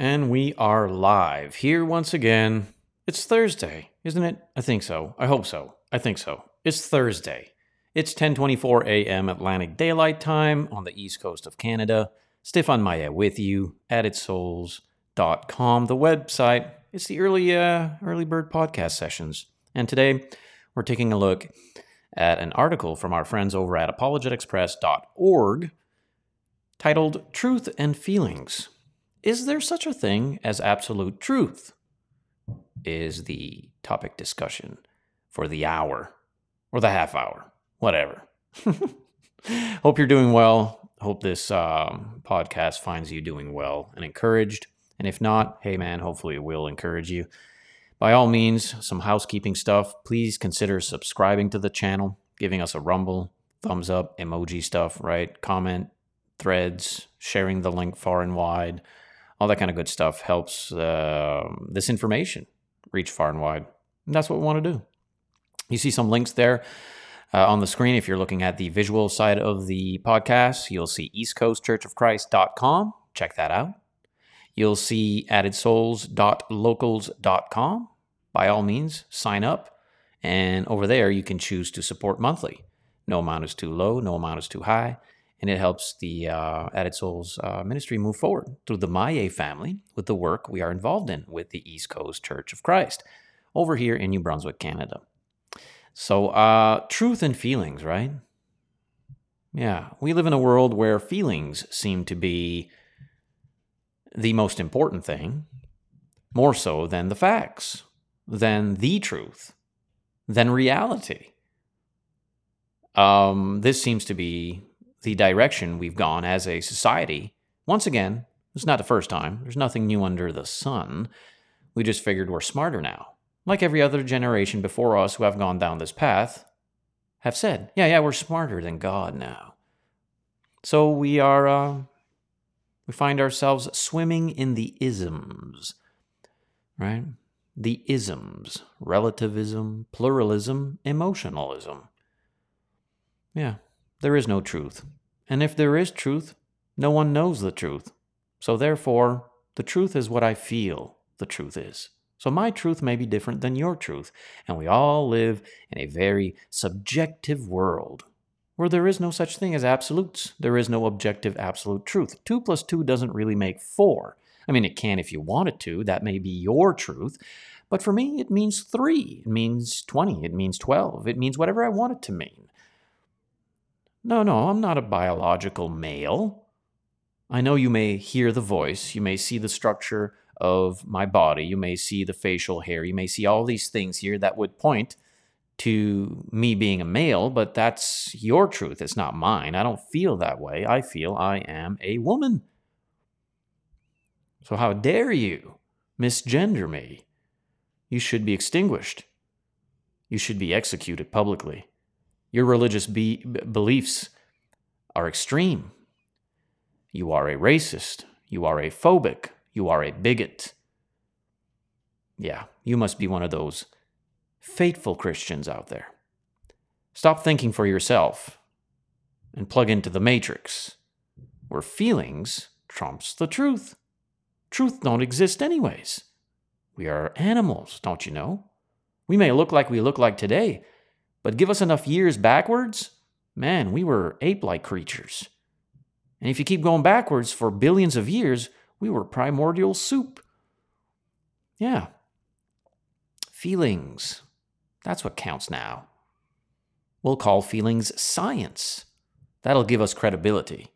And we are live here once again. It's Thursday, isn't it? I think so. I hope so. I think so. It's Thursday. It's 10:24 a.m. Atlantic Daylight Time on the east coast of Canada. Stefan Maya with you at addedsouls.com, the website. It's the early uh, early bird podcast sessions. And today we're taking a look at an article from our friends over at apologeticspress.org titled Truth and Feelings. Is there such a thing as absolute truth? Is the topic discussion for the hour or the half hour, whatever. Hope you're doing well. Hope this um, podcast finds you doing well and encouraged. And if not, hey man, hopefully it will encourage you. By all means, some housekeeping stuff. Please consider subscribing to the channel, giving us a rumble, thumbs up, emoji stuff, right? Comment, threads, sharing the link far and wide, all that kind of good stuff helps uh, this information reach far and wide. And that's what we want to do. You see some links there uh, on the screen. If you're looking at the visual side of the podcast, you'll see eastcoastchurchofchrist.com. Check that out. You'll see addedsouls.locals.com. By all means, sign up. And over there, you can choose to support monthly. No amount is too low, no amount is too high. And it helps the uh, Added Souls uh, ministry move forward through the Maye family with the work we are involved in with the East Coast Church of Christ over here in New Brunswick, Canada. So, uh, truth and feelings, right? Yeah, we live in a world where feelings seem to be the most important thing, more so than the facts, than the truth, than reality. Um, this seems to be the direction we've gone as a society. Once again, it's not the first time. There's nothing new under the sun. We just figured we're smarter now. Like every other generation before us who have gone down this path have said, yeah, yeah, we're smarter than God now. So we are uh, we find ourselves swimming in the isms, right? The isms relativism, pluralism, emotionalism. Yeah, there is no truth. And if there is truth, no one knows the truth. So therefore, the truth is what I feel the truth is. So my truth may be different than your truth, and we all live in a very subjective world where there is no such thing as absolutes. There is no objective absolute truth. Two plus two doesn't really make four. I mean, it can if you want it to. That may be your truth. But for me, it means three. It means 20. It means 12. It means whatever I want it to mean. No, no, I'm not a biological male. I know you may hear the voice, you may see the structure of my body, you may see the facial hair, you may see all these things here that would point to me being a male, but that's your truth. It's not mine. I don't feel that way. I feel I am a woman. So, how dare you misgender me? You should be extinguished. You should be executed publicly. Your religious be- beliefs are extreme. You are a racist. You are a phobic. You are a bigot. Yeah, you must be one of those faithful Christians out there. Stop thinking for yourself and plug into the matrix where feelings trumps the truth. Truth don't exist anyways. We are animals, don't you know? We may look like we look like today, but give us enough years backwards, man, we were ape-like creatures. And if you keep going backwards for billions of years, we were primordial soup. Yeah. Feelings. That's what counts now. We'll call feelings science. That'll give us credibility.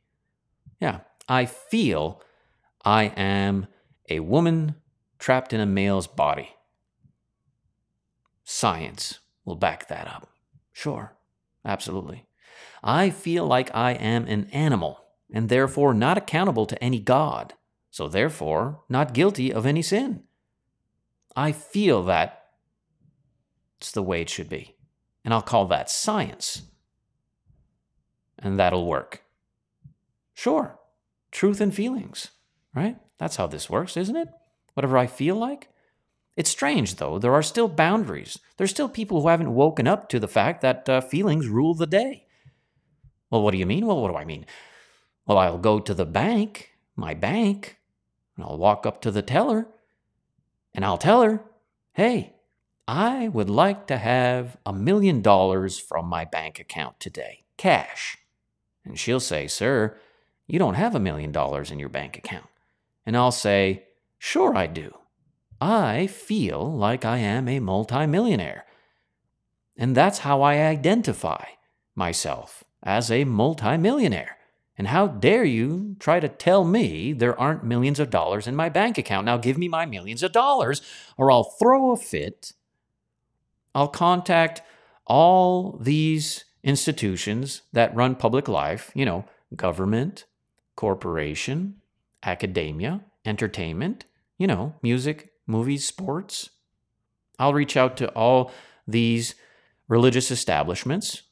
Yeah, I feel I am a woman trapped in a male's body. Science will back that up. Sure, absolutely. I feel like I am an animal and therefore not accountable to any God, so therefore not guilty of any sin. I feel that it's the way it should be. And I'll call that science. And that'll work. Sure, truth and feelings, right? That's how this works, isn't it? Whatever I feel like. It's strange, though. There are still boundaries. There's still people who haven't woken up to the fact that uh, feelings rule the day. Well, what do you mean? Well, what do I mean? Well, I'll go to the bank, my bank. And I'll walk up to the teller and I'll tell her, hey, I would like to have a million dollars from my bank account today, cash. And she'll say, sir, you don't have a million dollars in your bank account. And I'll say, sure I do. I feel like I am a multimillionaire. And that's how I identify myself as a multimillionaire. And how dare you try to tell me there aren't millions of dollars in my bank account? Now give me my millions of dollars, or I'll throw a fit. I'll contact all these institutions that run public life, you know, government, corporation, academia, entertainment, you know, music, movies, sports. I'll reach out to all these religious establishments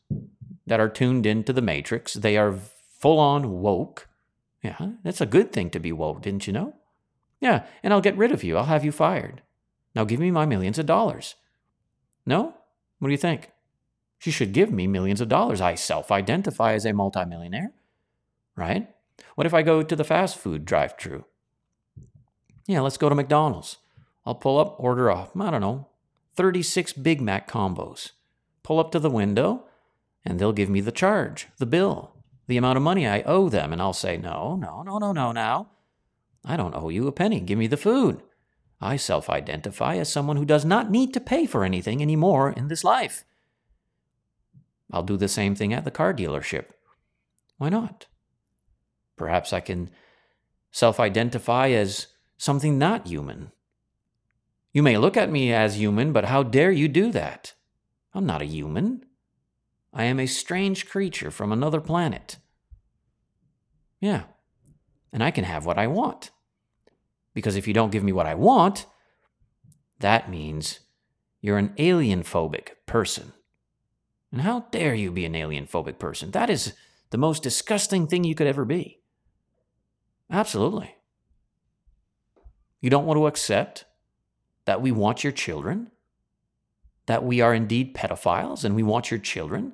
that are tuned into the matrix. They are full on woke. Yeah, that's a good thing to be woke, didn't you know? Yeah, and I'll get rid of you. I'll have you fired. Now give me my millions of dollars. No? What do you think? She should give me millions of dollars. I self identify as a multimillionaire, right? What if I go to the fast food drive through? Yeah, let's go to McDonald's. I'll pull up, order a, I don't know, 36 Big Mac combos. Pull up to the window, and they'll give me the charge, the bill, the amount of money I owe them. And I'll say, no, no, no, no, no, now. I don't owe you a penny. Give me the food. I self identify as someone who does not need to pay for anything anymore in this life. I'll do the same thing at the car dealership. Why not? Perhaps I can self identify as something not human. You may look at me as human, but how dare you do that? I'm not a human. I am a strange creature from another planet. Yeah, and I can have what I want. Because if you don't give me what I want, that means you're an alien phobic person. And how dare you be an alien phobic person? That is the most disgusting thing you could ever be. Absolutely. You don't want to accept that we want your children, that we are indeed pedophiles and we want your children.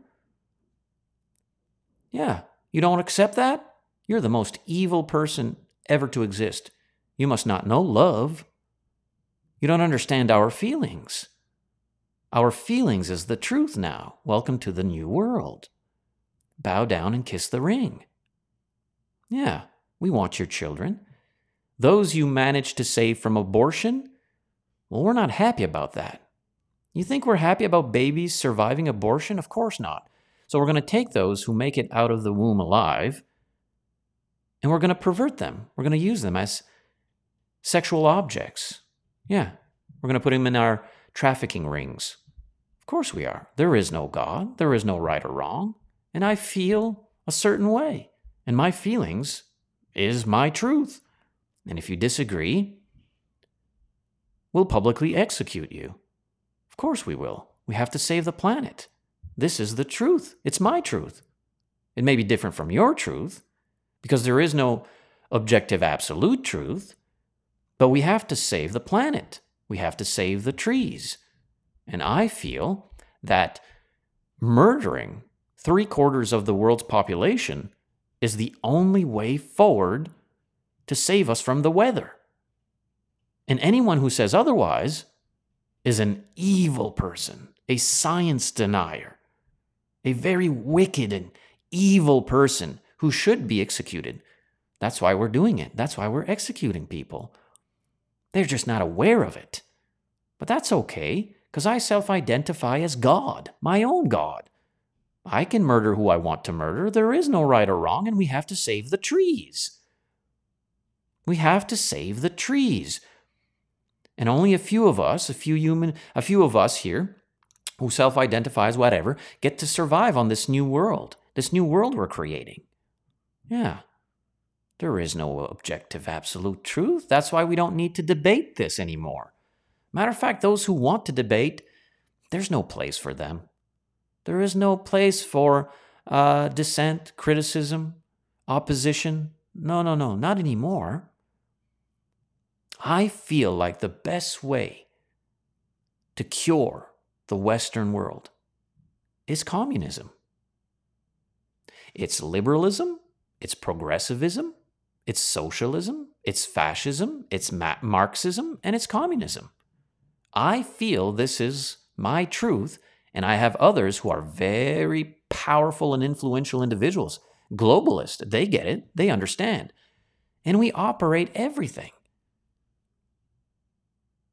Yeah, you don't accept that? You're the most evil person ever to exist. You must not know love. You don't understand our feelings. Our feelings is the truth now. Welcome to the new world. Bow down and kiss the ring. Yeah, we want your children. Those you managed to save from abortion, well, we're not happy about that. You think we're happy about babies surviving abortion? Of course not. So we're going to take those who make it out of the womb alive and we're going to pervert them. We're going to use them as sexual objects. Yeah, we're going to put them in our trafficking rings. Of course we are. There is no God, there is no right or wrong. And I feel a certain way. And my feelings is my truth. And if you disagree, we'll publicly execute you. Of course we will. We have to save the planet. This is the truth. It's my truth. It may be different from your truth because there is no objective absolute truth, but we have to save the planet. We have to save the trees. And I feel that murdering three quarters of the world's population is the only way forward to save us from the weather. And anyone who says otherwise is an evil person, a science denier, a very wicked and evil person who should be executed. That's why we're doing it. That's why we're executing people. They're just not aware of it. But that's okay, because I self identify as God, my own God. I can murder who I want to murder. There is no right or wrong, and we have to save the trees. We have to save the trees. And only a few of us, a few human, a few of us here who self-identify as whatever, get to survive on this new world, this new world we're creating. Yeah. There is no objective absolute truth. That's why we don't need to debate this anymore. Matter of fact, those who want to debate, there's no place for them. There is no place for uh, dissent, criticism, opposition. No, no, no, not anymore. I feel like the best way to cure the Western world is communism. It's liberalism, it's progressivism, it's socialism, it's fascism, it's Marxism, and it's communism. I feel this is my truth, and I have others who are very powerful and influential individuals, globalists. They get it, they understand. And we operate everything.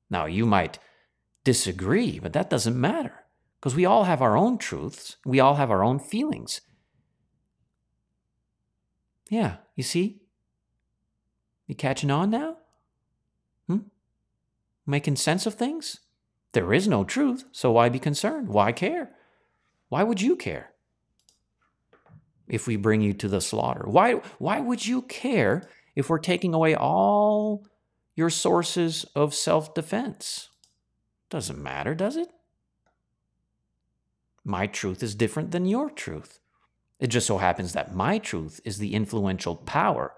Now, you might disagree, but that doesn't matter because we all have our own truths, we all have our own feelings. Yeah, you see? You catching on now? Hmm? Making sense of things? There is no truth, so why be concerned? Why care? Why would you care? If we bring you to the slaughter, why, why would you care if we're taking away all your sources of self defense? Doesn't matter, does it? My truth is different than your truth. It just so happens that my truth is the influential power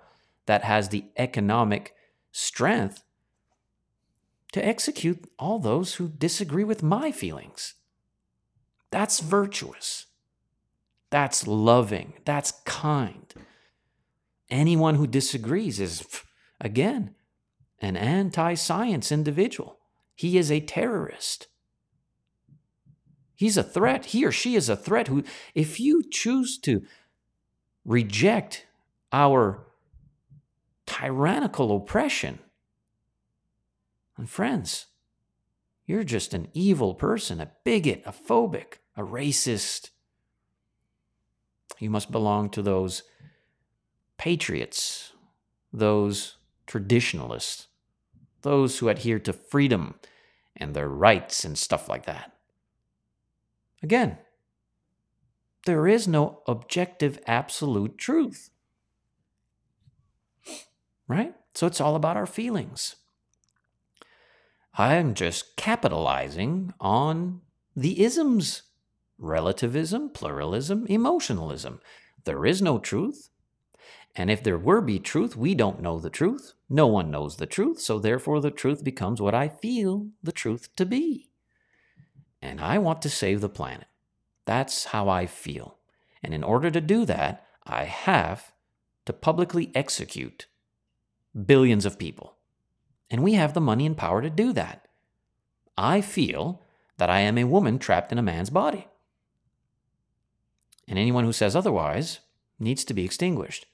that has the economic strength to execute all those who disagree with my feelings. That's virtuous. That's loving. That's kind. Anyone who disagrees is, again, an anti science individual. He is a terrorist. He's a threat. He or she is a threat who, if you choose to reject our tyrannical oppression, and friends, you're just an evil person, a bigot, a phobic, a racist. You must belong to those patriots, those traditionalists, those who adhere to freedom and their rights and stuff like that. Again, there is no objective absolute truth. Right? So it's all about our feelings. I'm just capitalizing on the isms relativism, pluralism, emotionalism. There is no truth. And if there were be truth, we don't know the truth. No one knows the truth. So therefore, the truth becomes what I feel the truth to be and I want to save the planet. That's how I feel. And in order to do that, I have to publicly execute billions of people. And we have the money and power to do that. I feel that I am a woman trapped in a man's body. And anyone who says otherwise needs to be extinguished.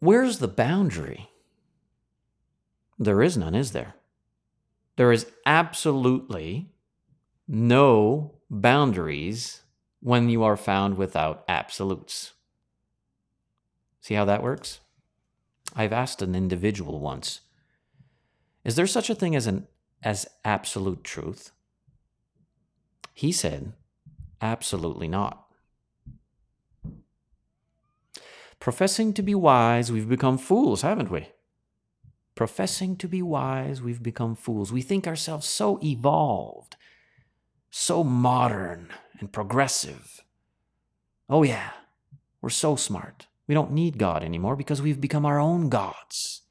Where's the boundary there is none, is there? There is absolutely no boundaries when you are found without absolutes. See how that works? I've asked an individual once, is there such a thing as an as absolute truth? He said, absolutely not. Professing to be wise, we've become fools, haven't we? Professing to be wise, we've become fools. We think ourselves so evolved, so modern and progressive. Oh, yeah, we're so smart. We don't need God anymore because we've become our own gods.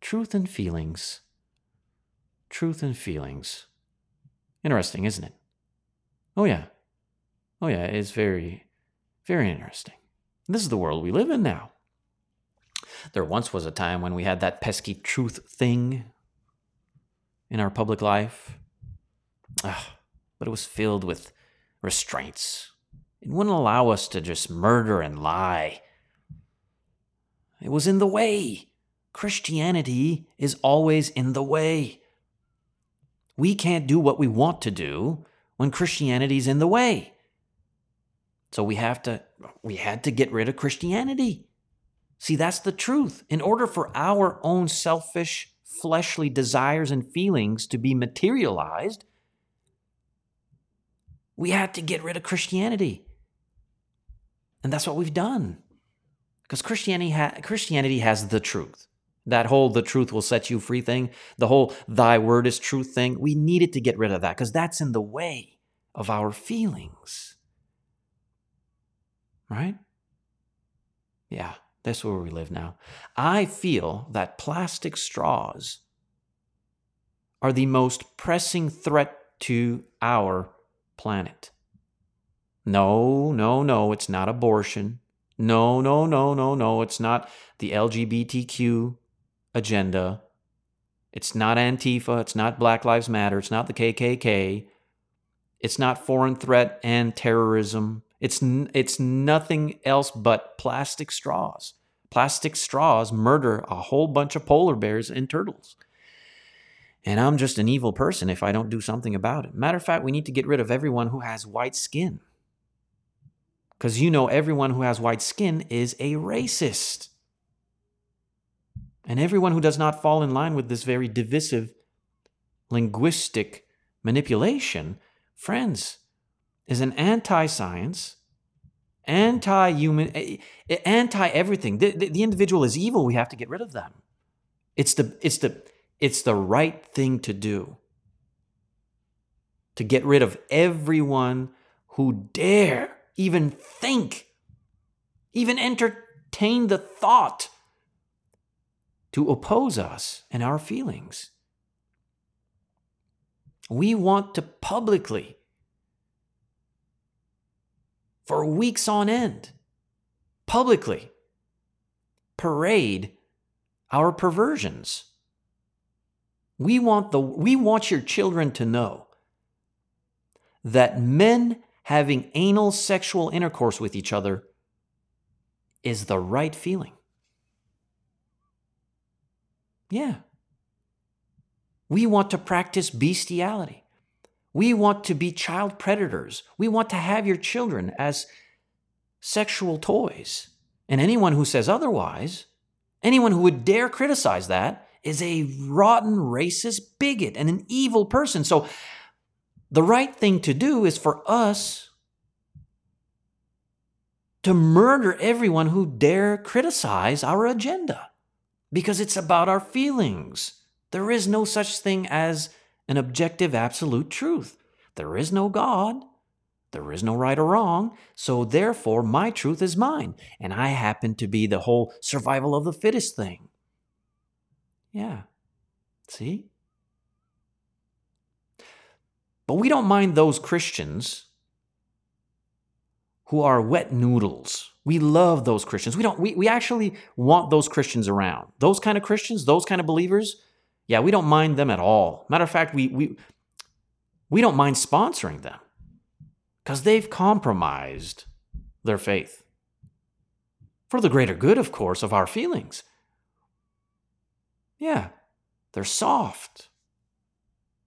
Truth and feelings. Truth and feelings. Interesting, isn't it? Oh, yeah. Oh, yeah, it's very, very interesting. This is the world we live in now. There once was a time when we had that pesky truth thing in our public life. Ugh, but it was filled with restraints. It wouldn't allow us to just murder and lie. It was in the way. Christianity is always in the way. We can't do what we want to do when Christianity's in the way. So we have to we had to get rid of Christianity. See, that's the truth. In order for our own selfish, fleshly desires and feelings to be materialized, we had to get rid of Christianity. And that's what we've done. Because Christianity, ha- Christianity has the truth. That whole the truth will set you free thing, the whole thy word is truth thing, we needed to get rid of that because that's in the way of our feelings. Right? Yeah. That's where we live now. I feel that plastic straws are the most pressing threat to our planet. No, no, no, it's not abortion. No, no, no, no, no. It's not the LGBTQ agenda. It's not Antifa. It's not Black Lives Matter. It's not the KKK. It's not foreign threat and terrorism. It's, it's nothing else but plastic straws. Plastic straws murder a whole bunch of polar bears and turtles. And I'm just an evil person if I don't do something about it. Matter of fact, we need to get rid of everyone who has white skin. Because you know, everyone who has white skin is a racist. And everyone who does not fall in line with this very divisive linguistic manipulation, friends, is an anti science, anti human, eh, eh, anti everything. The, the, the individual is evil. We have to get rid of them. It's the, it's the, it's the right thing to do. To get rid of everyone who dare even think, even entertain the thought to oppose us and our feelings. We want to publicly, for weeks on end, publicly parade our perversions. We want, the, we want your children to know that men having anal sexual intercourse with each other is the right feeling. Yeah. We want to practice bestiality. We want to be child predators. We want to have your children as sexual toys. And anyone who says otherwise, anyone who would dare criticize that, is a rotten, racist bigot and an evil person. So the right thing to do is for us to murder everyone who dare criticize our agenda because it's about our feelings. There is no such thing as an objective absolute truth. There is no God. There is no right or wrong. So therefore, my truth is mine. And I happen to be the whole survival of the fittest thing. Yeah. See? But we don't mind those Christians who are wet noodles. We love those Christians. We don't we, we actually want those Christians around. Those kind of Christians, those kind of believers, yeah, we don't mind them at all. Matter of fact, we we we don't mind sponsoring them because they've compromised their faith. For the greater good, of course, of our feelings. Yeah, they're soft.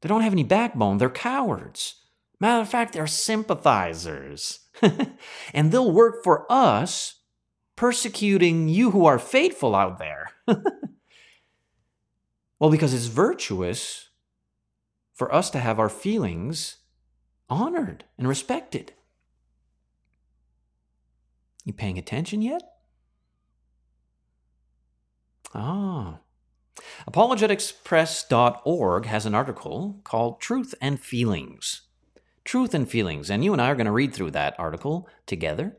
They don't have any backbone. They're cowards. Matter of fact, they're sympathizers. and they'll work for us, persecuting you who are faithful out there. well, because it's virtuous for us to have our feelings honored and respected. You paying attention yet? Ah. ApologeticsPress.org has an article called Truth and Feelings. Truth and Feelings. And you and I are going to read through that article together,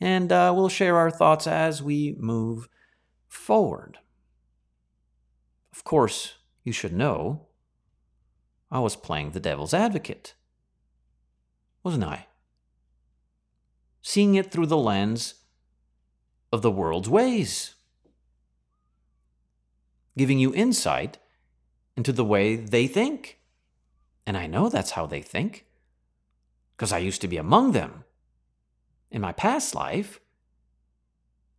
and uh, we'll share our thoughts as we move forward. Of course, you should know I was playing the devil's advocate, wasn't I? Seeing it through the lens of the world's ways giving you insight into the way they think. And I know that's how they think because I used to be among them in my past life,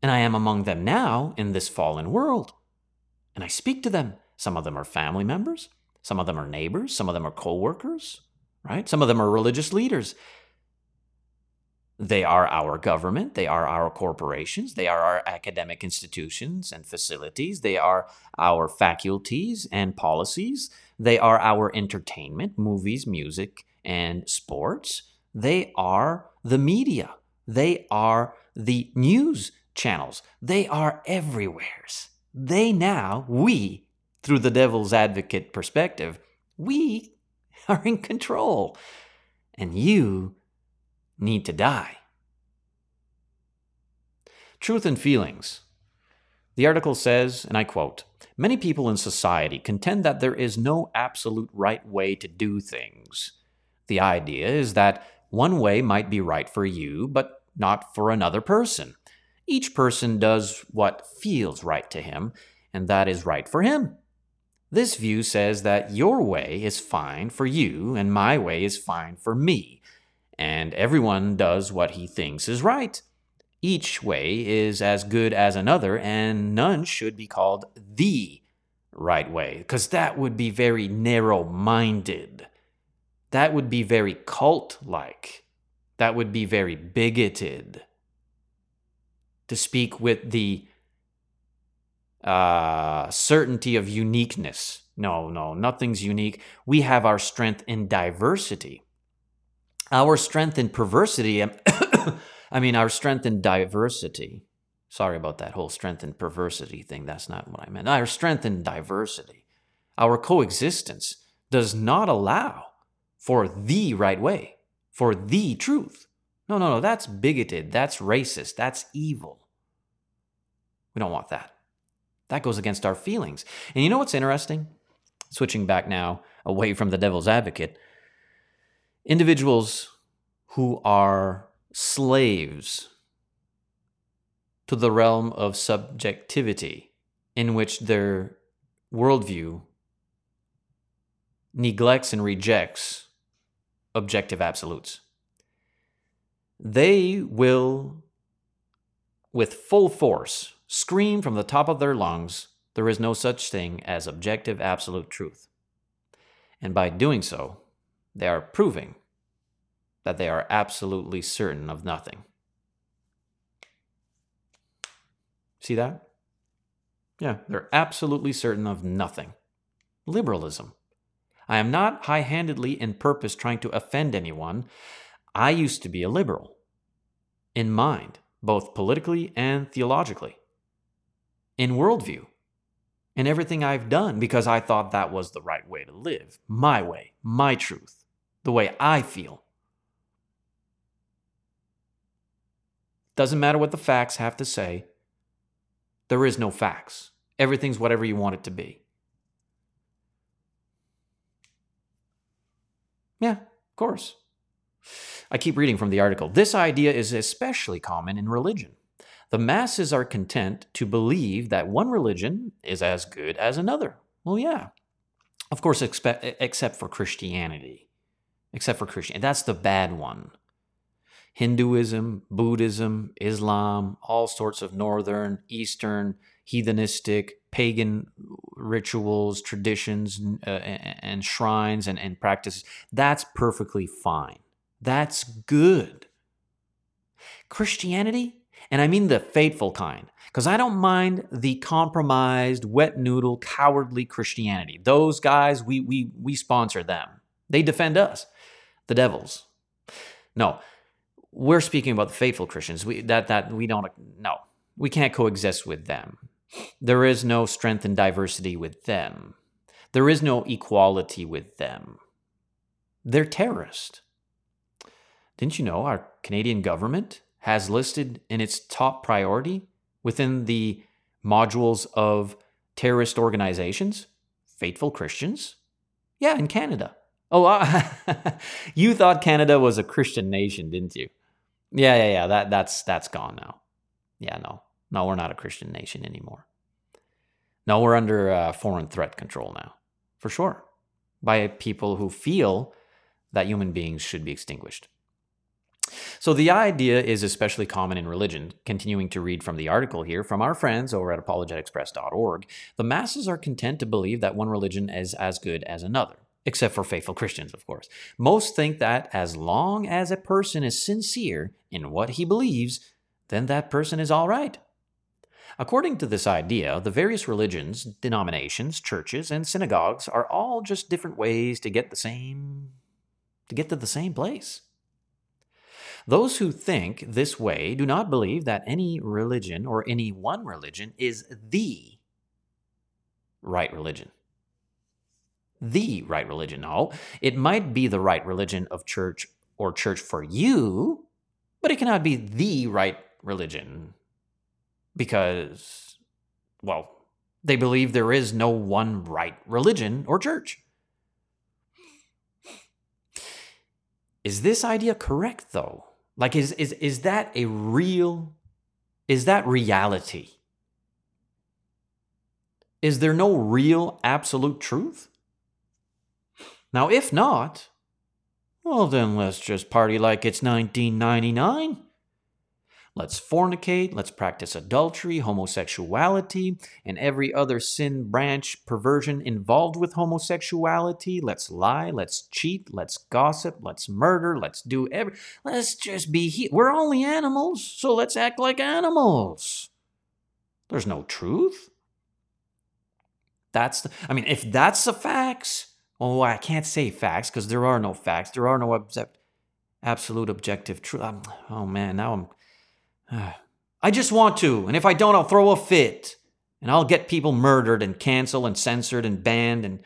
and I am among them now in this fallen world. And I speak to them. Some of them are family members, some of them are neighbors, some of them are co workers, right? Some of them are religious leaders. They are our government. They are our corporations. They are our academic institutions and facilities. They are our faculties and policies. They are our entertainment, movies, music, and sports. They are the media. They are the news channels. They are everywheres. They now, we, through the devil's advocate perspective, we are in control. And you need to die. Truth and Feelings. The article says, and I quote Many people in society contend that there is no absolute right way to do things. The idea is that one way might be right for you, but not for another person. Each person does what feels right to him, and that is right for him. This view says that your way is fine for you, and my way is fine for me, and everyone does what he thinks is right. Each way is as good as another, and none should be called the right way, because that would be very narrow minded. That would be very cult like. That would be very bigoted. To speak with the uh, certainty of uniqueness. No, no, nothing's unique. We have our strength in diversity. Our strength in perversity, I mean, our strength in diversity. Sorry about that whole strength and perversity thing. That's not what I meant. Our strength in diversity, our coexistence does not allow for the right way, for the truth. No, no, no, that's bigoted. That's racist. That's evil. We don't want that. That goes against our feelings. And you know what's interesting? Switching back now away from the devil's advocate, individuals who are slaves to the realm of subjectivity in which their worldview neglects and rejects objective absolutes. They will, with full force, scream from the top of their lungs, there is no such thing as objective absolute truth. And by doing so, they are proving that they are absolutely certain of nothing. See that? Yeah, they're absolutely certain of nothing. Liberalism. I am not high handedly in purpose trying to offend anyone. I used to be a liberal in mind, both politically and theologically in worldview in everything I've done because I thought that was the right way to live, my way, my truth, the way I feel. Doesn't matter what the facts have to say, there is no facts. Everything's whatever you want it to be. Yeah, of course. I keep reading from the article. This idea is especially common in religion. The masses are content to believe that one religion is as good as another. Well, yeah. Of course, expe- except for Christianity. Except for Christianity. That's the bad one. Hinduism, Buddhism, Islam, all sorts of northern, eastern, heathenistic, pagan rituals, traditions, uh, and shrines and, and practices. That's perfectly fine. That's good. Christianity, and I mean the faithful kind, because I don't mind the compromised, wet noodle, cowardly Christianity. Those guys, we, we, we sponsor them. They defend us, the devils. No, we're speaking about the faithful Christians. We, that, that we don't, no, we can't coexist with them. There is no strength and diversity with them. There is no equality with them. They're terrorists. Didn't you know our Canadian government has listed in its top priority within the modules of terrorist organizations, faithful Christians. Yeah, in Canada. Oh, uh, you thought Canada was a Christian nation, didn't you? Yeah, yeah, yeah. That that's that's gone now. Yeah, no, no, we're not a Christian nation anymore. No, we're under uh, foreign threat control now, for sure, by people who feel that human beings should be extinguished. So the idea is especially common in religion. Continuing to read from the article here from our friends over at apologeticspress.org, the masses are content to believe that one religion is as good as another, except for faithful Christians, of course. Most think that as long as a person is sincere in what he believes, then that person is all right. According to this idea, the various religions, denominations, churches, and synagogues are all just different ways to get the same to get to the same place. Those who think this way do not believe that any religion or any one religion is the right religion. The right religion. No, it might be the right religion of church or church for you, but it cannot be the right religion because, well, they believe there is no one right religion or church. Is this idea correct, though? Like, is, is, is that a real is that reality? Is there no real absolute truth? Now, if not, well, then let's just party like it's 1999. Let's fornicate, let's practice adultery, homosexuality, and every other sin branch perversion involved with homosexuality. Let's lie, let's cheat, let's gossip, let's murder, let's do every. Let's just be here. We're only animals, so let's act like animals. There's no truth. That's the, I mean, if that's the facts, oh, I can't say facts because there are no facts. There are no absolute objective truth. Um, oh man, now I'm I just want to, and if I don't, I'll throw a fit. And I'll get people murdered and canceled and censored and banned, and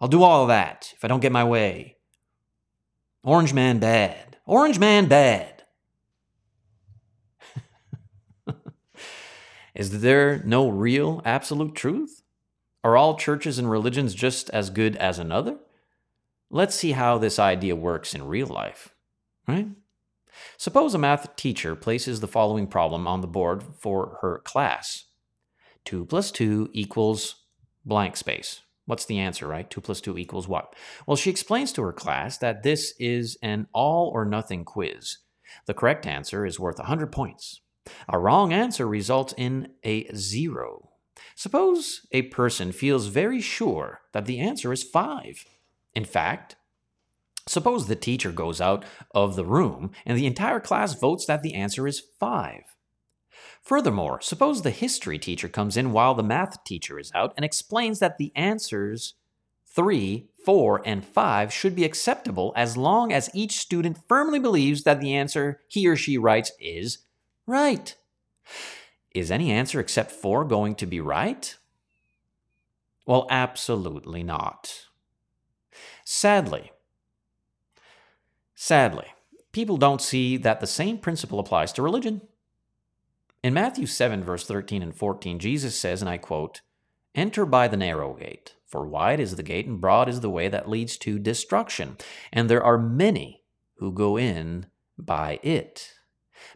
I'll do all of that if I don't get my way. Orange man bad. Orange man bad. Is there no real absolute truth? Are all churches and religions just as good as another? Let's see how this idea works in real life, right? Suppose a math teacher places the following problem on the board for her class 2 plus 2 equals blank space. What's the answer, right? 2 plus 2 equals what? Well, she explains to her class that this is an all or nothing quiz. The correct answer is worth 100 points. A wrong answer results in a zero. Suppose a person feels very sure that the answer is 5. In fact, Suppose the teacher goes out of the room and the entire class votes that the answer is 5. Furthermore, suppose the history teacher comes in while the math teacher is out and explains that the answers 3, 4, and 5 should be acceptable as long as each student firmly believes that the answer he or she writes is right. Is any answer except 4 going to be right? Well, absolutely not. Sadly, Sadly, people don't see that the same principle applies to religion. In Matthew 7, verse 13 and 14, Jesus says, and I quote, Enter by the narrow gate, for wide is the gate and broad is the way that leads to destruction, and there are many who go in by it.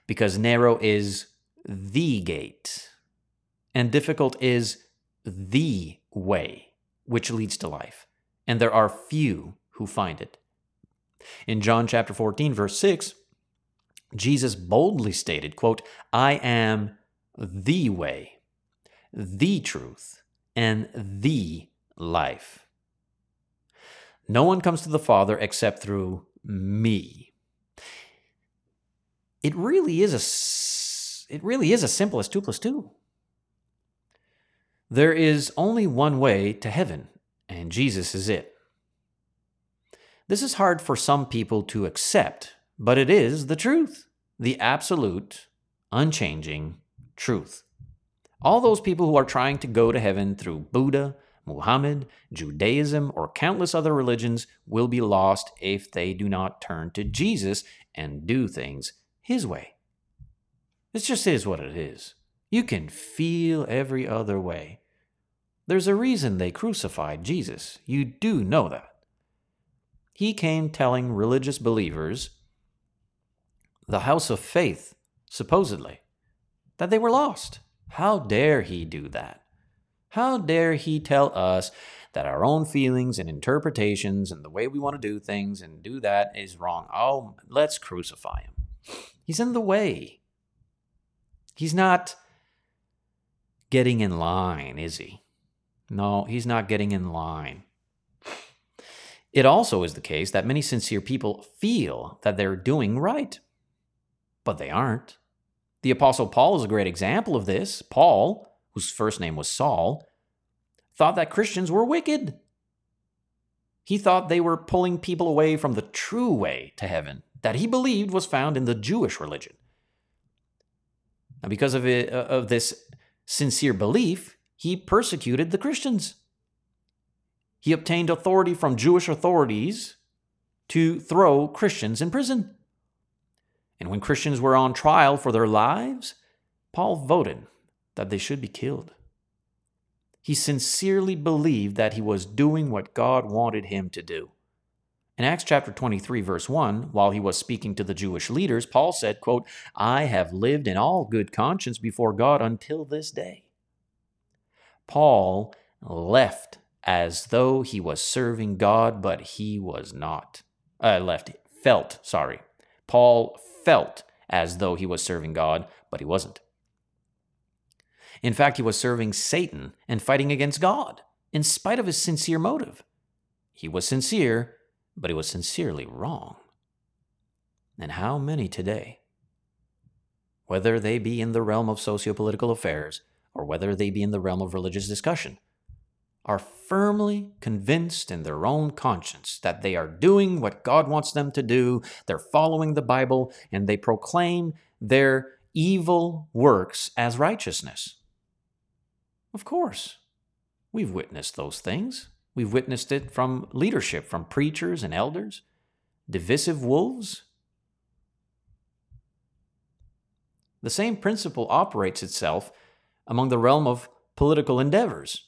Because narrow is the gate, and difficult is the way which leads to life, and there are few who find it. In John chapter 14, verse 6, Jesus boldly stated, quote, I am the way, the truth, and the life. No one comes to the Father except through me. It really is a it really is as simple as 2 plus 2. There is only one way to heaven, and Jesus is it. This is hard for some people to accept, but it is the truth, the absolute, unchanging truth. All those people who are trying to go to heaven through Buddha, Muhammad, Judaism, or countless other religions will be lost if they do not turn to Jesus and do things His way. It just is what it is. You can feel every other way. There's a reason they crucified Jesus. You do know that. He came telling religious believers, the house of faith, supposedly, that they were lost. How dare he do that? How dare he tell us that our own feelings and interpretations and the way we want to do things and do that is wrong? Oh, let's crucify him. He's in the way. He's not getting in line, is he? No, he's not getting in line. It also is the case that many sincere people feel that they're doing right, but they aren't. The Apostle Paul is a great example of this. Paul, whose first name was Saul, thought that Christians were wicked. He thought they were pulling people away from the true way to heaven that he believed was found in the Jewish religion. Now, because of, it, uh, of this sincere belief, he persecuted the Christians. He obtained authority from Jewish authorities to throw Christians in prison. And when Christians were on trial for their lives, Paul voted that they should be killed. He sincerely believed that he was doing what God wanted him to do. In Acts chapter 23 verse 1, while he was speaking to the Jewish leaders, Paul said, quote, "I have lived in all good conscience before God until this day." Paul left as though he was serving God, but he was not. Uh, left, felt, sorry. Paul felt as though he was serving God, but he wasn't. In fact, he was serving Satan and fighting against God, in spite of his sincere motive. He was sincere, but he was sincerely wrong. And how many today, whether they be in the realm of sociopolitical affairs or whether they be in the realm of religious discussion, are firmly convinced in their own conscience that they are doing what God wants them to do, they're following the Bible, and they proclaim their evil works as righteousness. Of course, we've witnessed those things. We've witnessed it from leadership, from preachers and elders, divisive wolves. The same principle operates itself among the realm of political endeavors.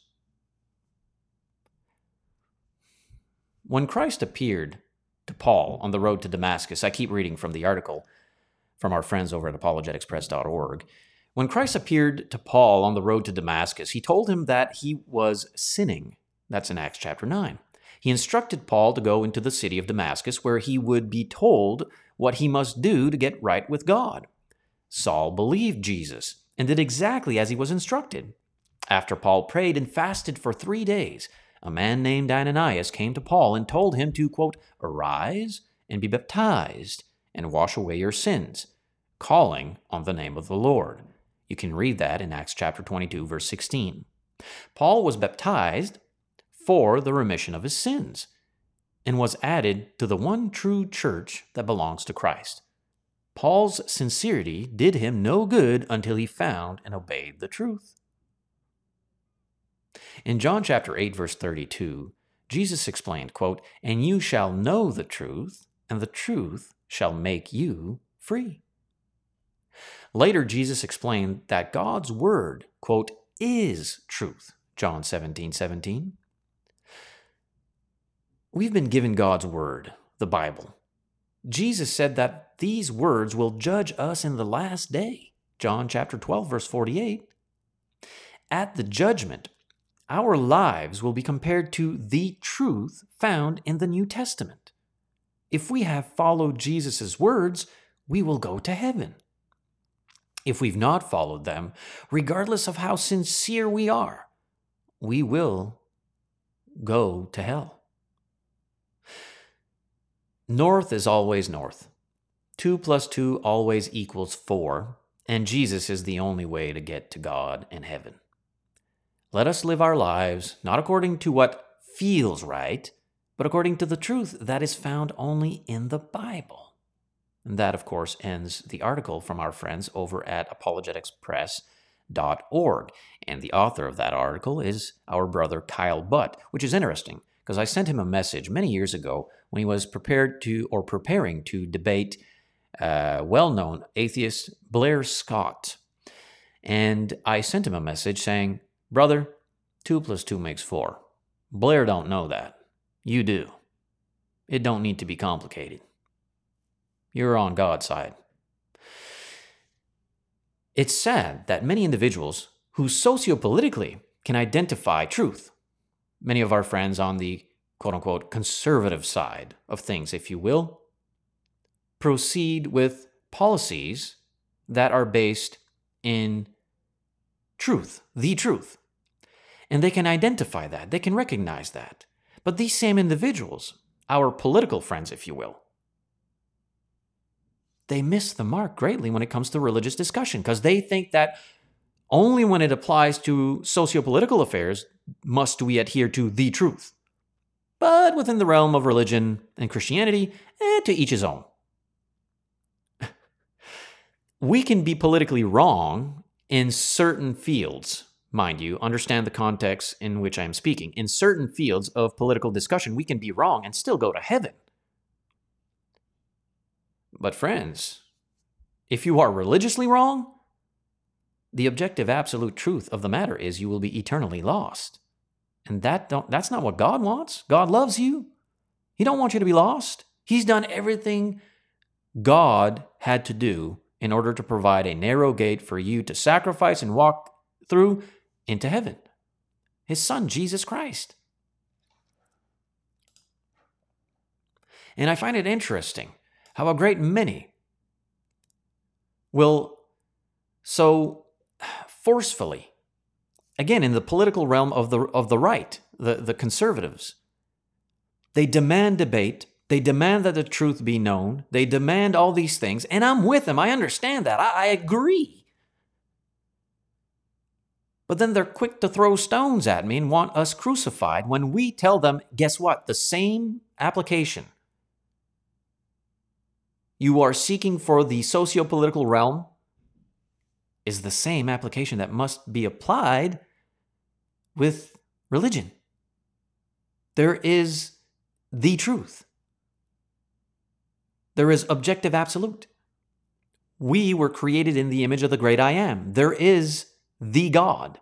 When Christ appeared to Paul on the road to Damascus, I keep reading from the article from our friends over at apologeticspress.org. When Christ appeared to Paul on the road to Damascus, he told him that he was sinning. That's in Acts chapter 9. He instructed Paul to go into the city of Damascus, where he would be told what he must do to get right with God. Saul believed Jesus and did exactly as he was instructed. After Paul prayed and fasted for three days, a man named Ananias came to Paul and told him to, quote, arise and be baptized and wash away your sins, calling on the name of the Lord. You can read that in Acts chapter 22, verse 16. Paul was baptized for the remission of his sins and was added to the one true church that belongs to Christ. Paul's sincerity did him no good until he found and obeyed the truth. In John chapter 8 verse 32, Jesus explained, quote, "And you shall know the truth, and the truth shall make you free." Later Jesus explained that God's word, quote, "is truth." John 17, 17. We've been given God's word, the Bible. Jesus said that these words will judge us in the last day. John chapter 12 verse 48. At the judgment, our lives will be compared to the truth found in the New Testament. If we have followed Jesus' words, we will go to heaven. If we've not followed them, regardless of how sincere we are, we will go to hell. North is always north. Two plus two always equals four, and Jesus is the only way to get to God and heaven. Let us live our lives not according to what feels right, but according to the truth that is found only in the Bible. And that, of course, ends the article from our friends over at apologeticspress.org. And the author of that article is our brother Kyle Butt, which is interesting because I sent him a message many years ago when he was prepared to or preparing to debate uh, well known atheist Blair Scott. And I sent him a message saying, Brother, two plus two makes four. Blair don't know that. You do. It don't need to be complicated. You're on God's side. It's sad that many individuals who sociopolitically can identify truth, many of our friends on the quote unquote conservative side of things, if you will, proceed with policies that are based in truth, the truth. And they can identify that, they can recognize that. But these same individuals, our political friends, if you will, they miss the mark greatly when it comes to religious discussion because they think that only when it applies to socio-political affairs must we adhere to the truth. But within the realm of religion and Christianity, eh, to each his own. we can be politically wrong in certain fields, mind you, understand the context in which I am speaking. In certain fields of political discussion, we can be wrong and still go to heaven. But, friends, if you are religiously wrong, the objective absolute truth of the matter is you will be eternally lost. And that don't, that's not what God wants. God loves you. He don't want you to be lost. He's done everything God had to do in order to provide a narrow gate for you to sacrifice and walk through into heaven. His son, Jesus Christ. And I find it interesting how a great many will so forcefully, again, in the political realm of the, of the right, the, the conservatives, they demand debate. They demand that the truth be known. They demand all these things. And I'm with them. I understand that. I, I agree. But then they're quick to throw stones at me and want us crucified when we tell them, guess what? The same application you are seeking for the socio political realm is the same application that must be applied with religion. There is the truth, there is objective absolute. We were created in the image of the great I am. There is the God,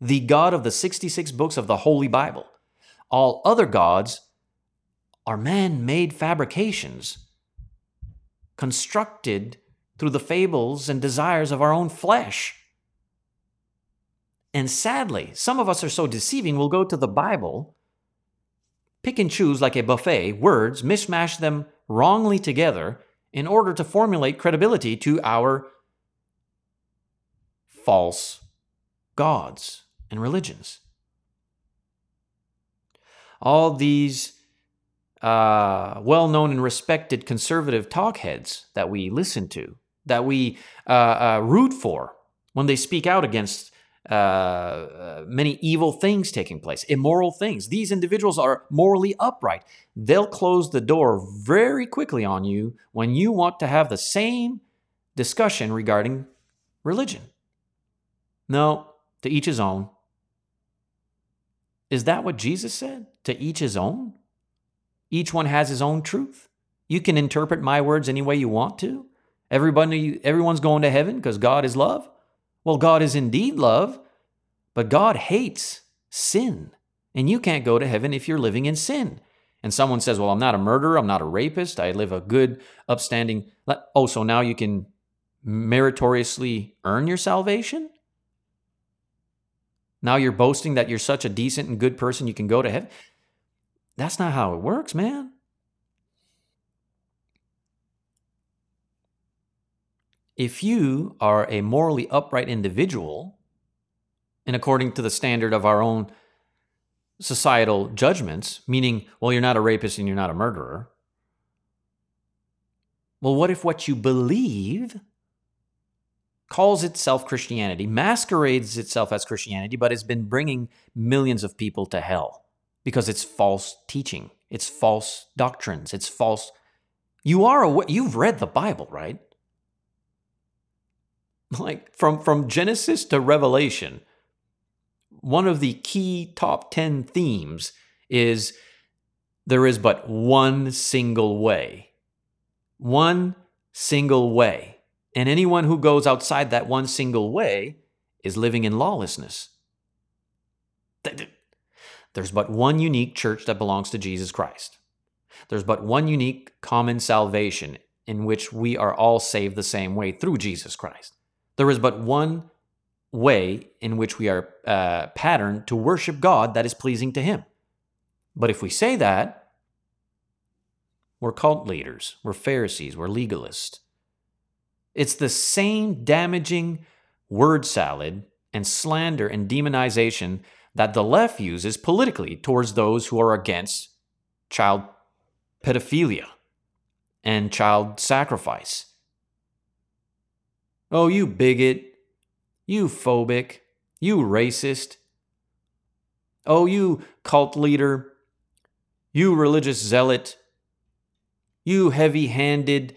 the God of the 66 books of the Holy Bible. All other gods are man made fabrications constructed through the fables and desires of our own flesh. And sadly, some of us are so deceiving, we'll go to the Bible, pick and choose like a buffet words, mishmash them wrongly together in order to formulate credibility to our false gods and religions. All these uh, well known and respected conservative talkheads that we listen to, that we uh, uh, root for when they speak out against uh, uh, many evil things taking place, immoral things. These individuals are morally upright. They'll close the door very quickly on you when you want to have the same discussion regarding religion. No, to each his own. Is that what Jesus said? To each his own? Each one has his own truth. You can interpret my words any way you want to. Everybody, everyone's going to heaven because God is love. Well, God is indeed love, but God hates sin. And you can't go to heaven if you're living in sin. And someone says, Well, I'm not a murderer. I'm not a rapist. I live a good, upstanding. Oh, so now you can meritoriously earn your salvation? Now you're boasting that you're such a decent and good person you can go to heaven. That's not how it works, man. If you are a morally upright individual, and according to the standard of our own societal judgments, meaning, well, you're not a rapist and you're not a murderer. Well, what if what you believe calls itself Christianity, masquerades itself as Christianity, but has been bringing millions of people to hell? because it's false teaching, it's false doctrines, it's false. You are aware, you've read the Bible, right? Like from, from Genesis to Revelation, one of the key top 10 themes is there is but one single way. One single way. And anyone who goes outside that one single way is living in lawlessness. There's but one unique church that belongs to Jesus Christ. There's but one unique common salvation in which we are all saved the same way through Jesus Christ. There is but one way in which we are uh, patterned to worship God that is pleasing to Him. But if we say that, we're cult leaders, we're Pharisees, we're legalists. It's the same damaging word salad and slander and demonization that the left uses politically towards those who are against child pedophilia and child sacrifice. Oh, you bigot, you phobic, you racist. Oh, you cult leader, you religious zealot, you heavy handed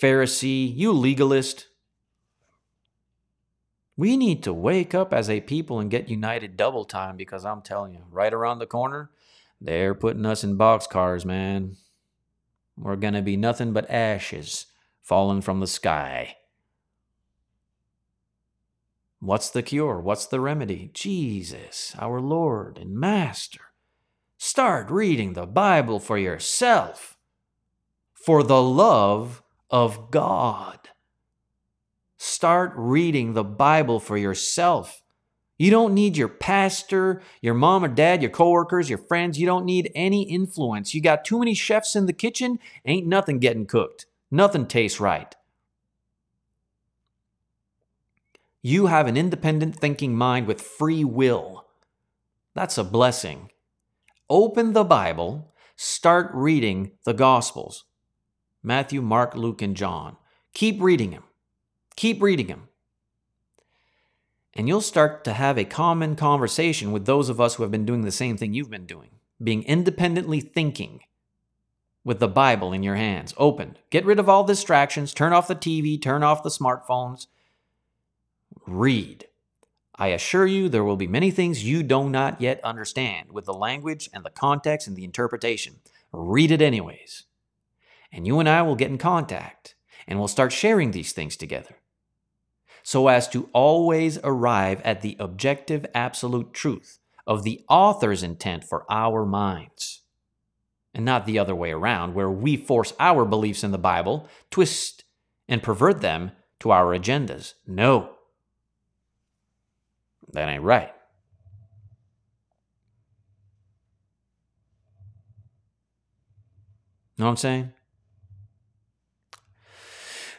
Pharisee, you legalist. We need to wake up as a people and get united double time because I'm telling you, right around the corner, they're putting us in boxcars, man. We're going to be nothing but ashes falling from the sky. What's the cure? What's the remedy? Jesus, our Lord and Master. Start reading the Bible for yourself. For the love of God. Start reading the Bible for yourself. You don't need your pastor, your mom or dad, your coworkers, your friends. You don't need any influence. You got too many chefs in the kitchen, ain't nothing getting cooked. Nothing tastes right. You have an independent thinking mind with free will. That's a blessing. Open the Bible, start reading the Gospels Matthew, Mark, Luke, and John. Keep reading them. Keep reading them and you'll start to have a common conversation with those of us who have been doing the same thing you've been doing, being independently thinking with the Bible in your hands, open. Get rid of all distractions, turn off the TV, turn off the smartphones. Read. I assure you, there will be many things you do not yet understand with the language and the context and the interpretation. Read it anyways. And you and I will get in contact and we'll start sharing these things together so as to always arrive at the objective absolute truth of the author's intent for our minds. And not the other way around, where we force our beliefs in the Bible, twist and pervert them to our agendas. No. That ain't right. Know what I'm saying?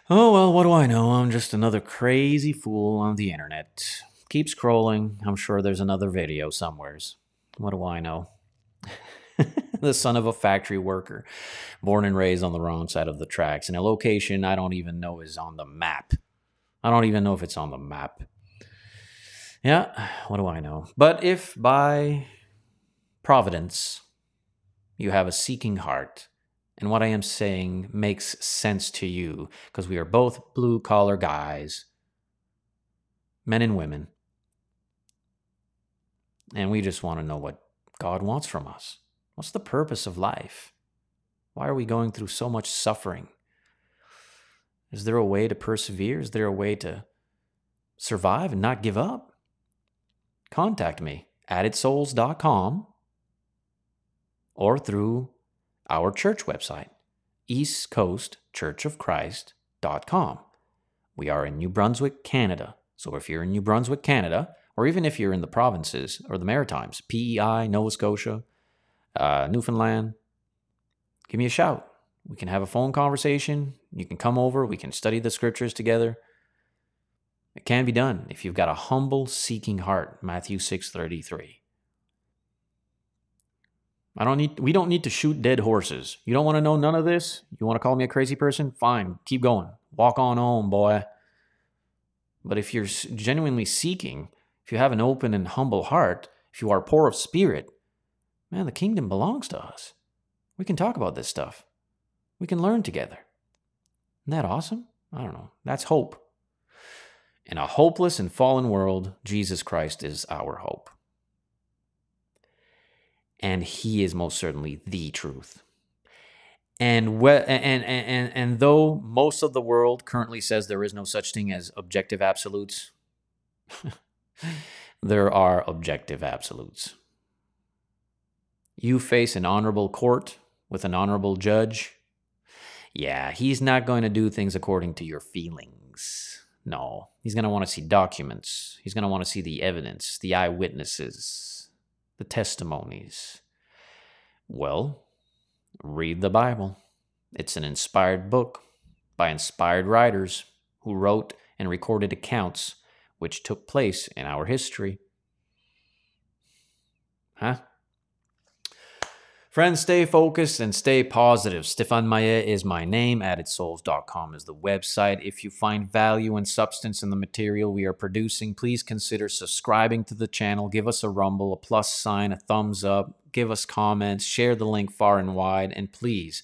Oh, well, what do I know? I'm just another crazy fool on the internet. Keep scrolling. I'm sure there's another video somewheres. What do I know? the son of a factory worker, born and raised on the wrong side of the tracks in a location I don't even know is on the map. I don't even know if it's on the map. Yeah, what do I know? But if by providence you have a seeking heart, and what I am saying makes sense to you because we are both blue collar guys, men and women. And we just want to know what God wants from us. What's the purpose of life? Why are we going through so much suffering? Is there a way to persevere? Is there a way to survive and not give up? Contact me at addedsouls.com or through our church website, eastcoastchurchofchrist.com. We are in New Brunswick, Canada. So if you're in New Brunswick, Canada, or even if you're in the provinces or the Maritimes, PEI, Nova Scotia, uh, Newfoundland, give me a shout. We can have a phone conversation. You can come over. We can study the scriptures together. It can be done if you've got a humble, seeking heart. Matthew 6:33. I don't need we don't need to shoot dead horses. You don't want to know none of this? You want to call me a crazy person? Fine, keep going. Walk on home, boy. But if you're genuinely seeking, if you have an open and humble heart, if you are poor of spirit, man, the kingdom belongs to us. We can talk about this stuff. We can learn together. Isn't that awesome? I don't know. That's hope. In a hopeless and fallen world, Jesus Christ is our hope and he is most certainly the truth. And, we, and, and, and though most of the world currently says there is no such thing as objective absolutes, there are objective absolutes. You face an honorable court with an honorable judge. Yeah, he's not going to do things according to your feelings. No, he's going to want to see documents. He's going to want to see the evidence, the eyewitnesses, the testimonies? Well, read the Bible. It's an inspired book by inspired writers who wrote and recorded accounts which took place in our history. Huh? Friends, stay focused and stay positive. Stefan Maillet is my name. AddedSouls.com is the website. If you find value and substance in the material we are producing, please consider subscribing to the channel. Give us a rumble, a plus sign, a thumbs up. Give us comments. Share the link far and wide. And please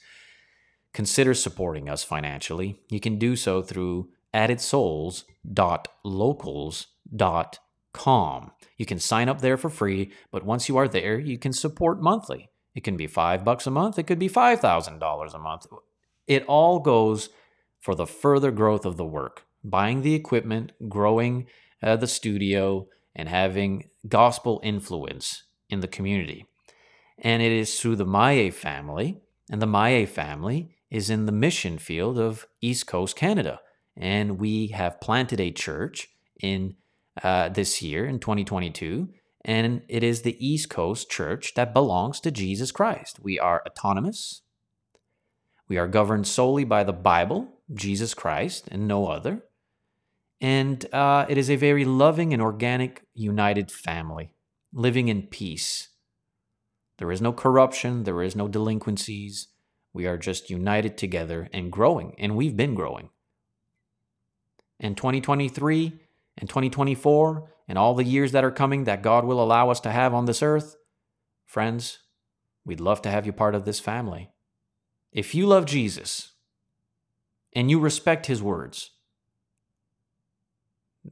consider supporting us financially. You can do so through addedsouls.locals.com. You can sign up there for free, but once you are there, you can support monthly. It can be five bucks a month. It could be $5,000 a month. It all goes for the further growth of the work, buying the equipment, growing uh, the studio, and having gospel influence in the community. And it is through the Maillet family. And the Maillet family is in the mission field of East Coast Canada. And we have planted a church in uh, this year in 2022. And it is the East Coast Church that belongs to Jesus Christ. We are autonomous. We are governed solely by the Bible, Jesus Christ, and no other. And uh, it is a very loving and organic, united family, living in peace. There is no corruption, there is no delinquencies. We are just united together and growing, and we've been growing. In 2023 and 2024 and all the years that are coming that God will allow us to have on this earth, friends, we'd love to have you part of this family. If you love Jesus and you respect his words,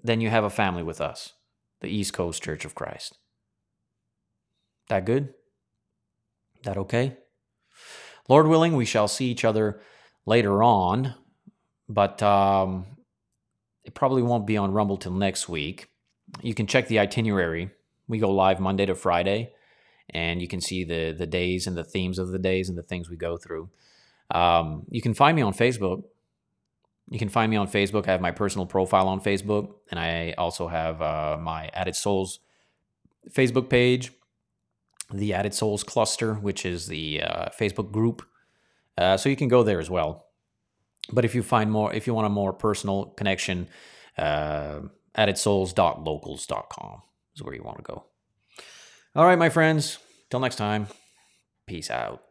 then you have a family with us, the East Coast Church of Christ. That good? That okay? Lord willing, we shall see each other later on, but um, it probably won't be on Rumble till next week. You can check the itinerary. We go live Monday to Friday, and you can see the the days and the themes of the days and the things we go through. Um, you can find me on Facebook. You can find me on Facebook. I have my personal profile on Facebook, and I also have uh, my Added Souls Facebook page, the Added Souls Cluster, which is the uh, Facebook group. Uh, so you can go there as well. But if you find more, if you want a more personal connection, uh, addedsouls.locals.com is where you want to go. All right, my friends. Till next time. Peace out.